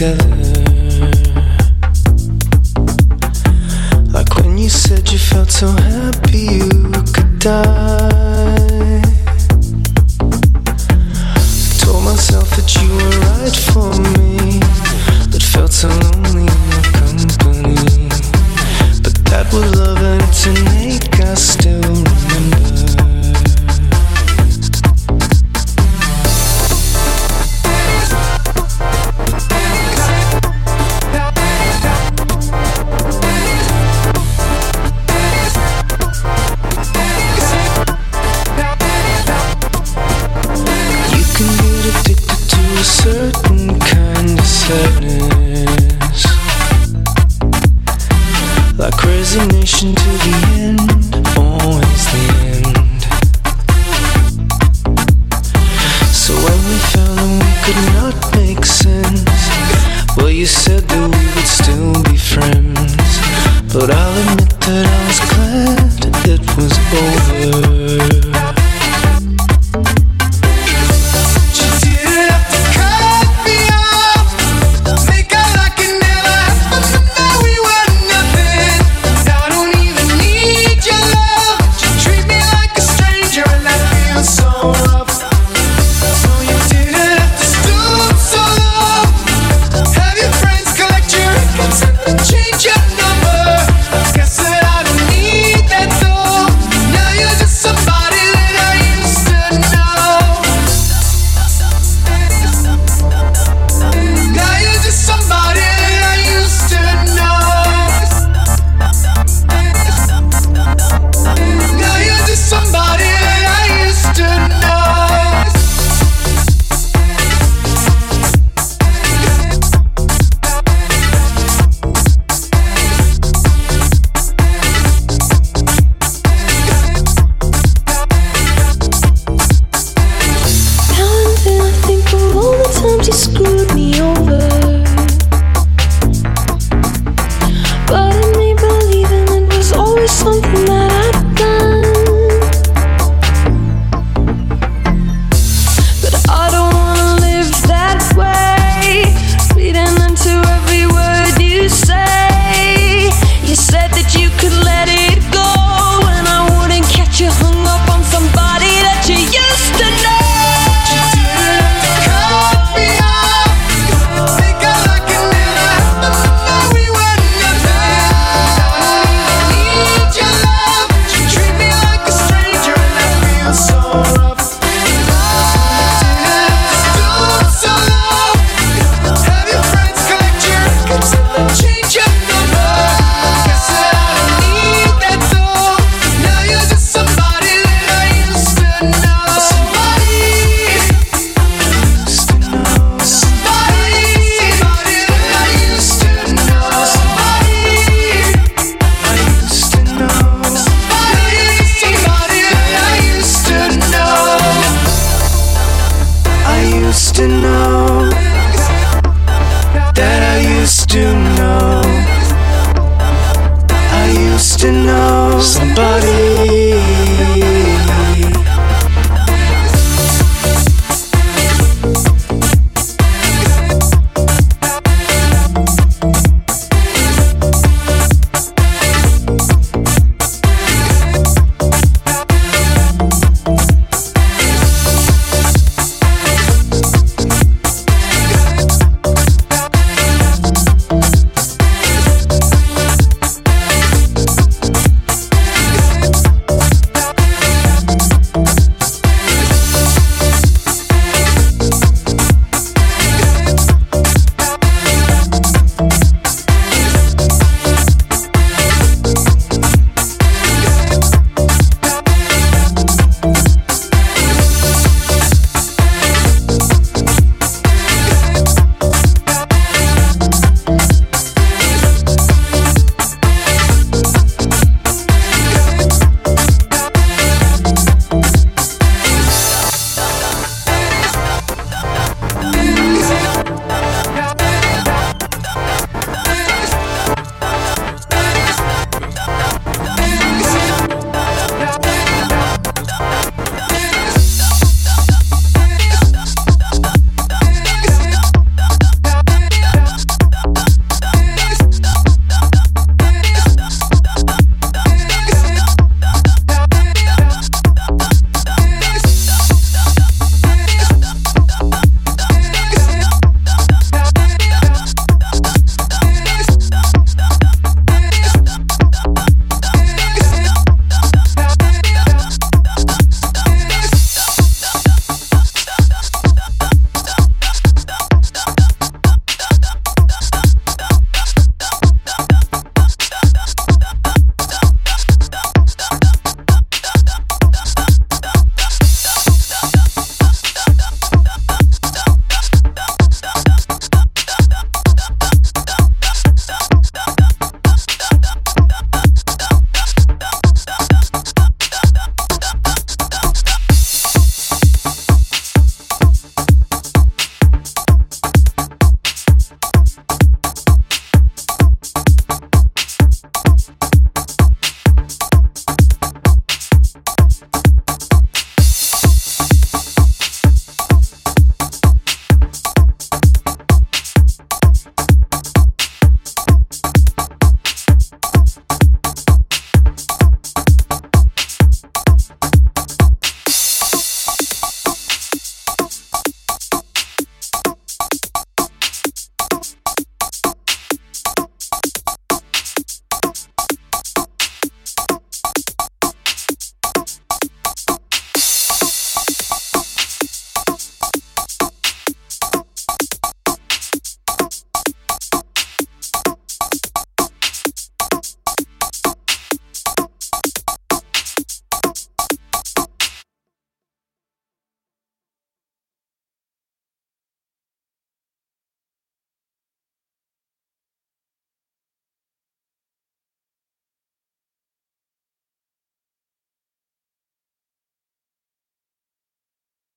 together sadness. Like resignation to the end, always the end. So when we found that we could not make sense, well, you said that we would still be friends. But I'll admit that I was glad it was over.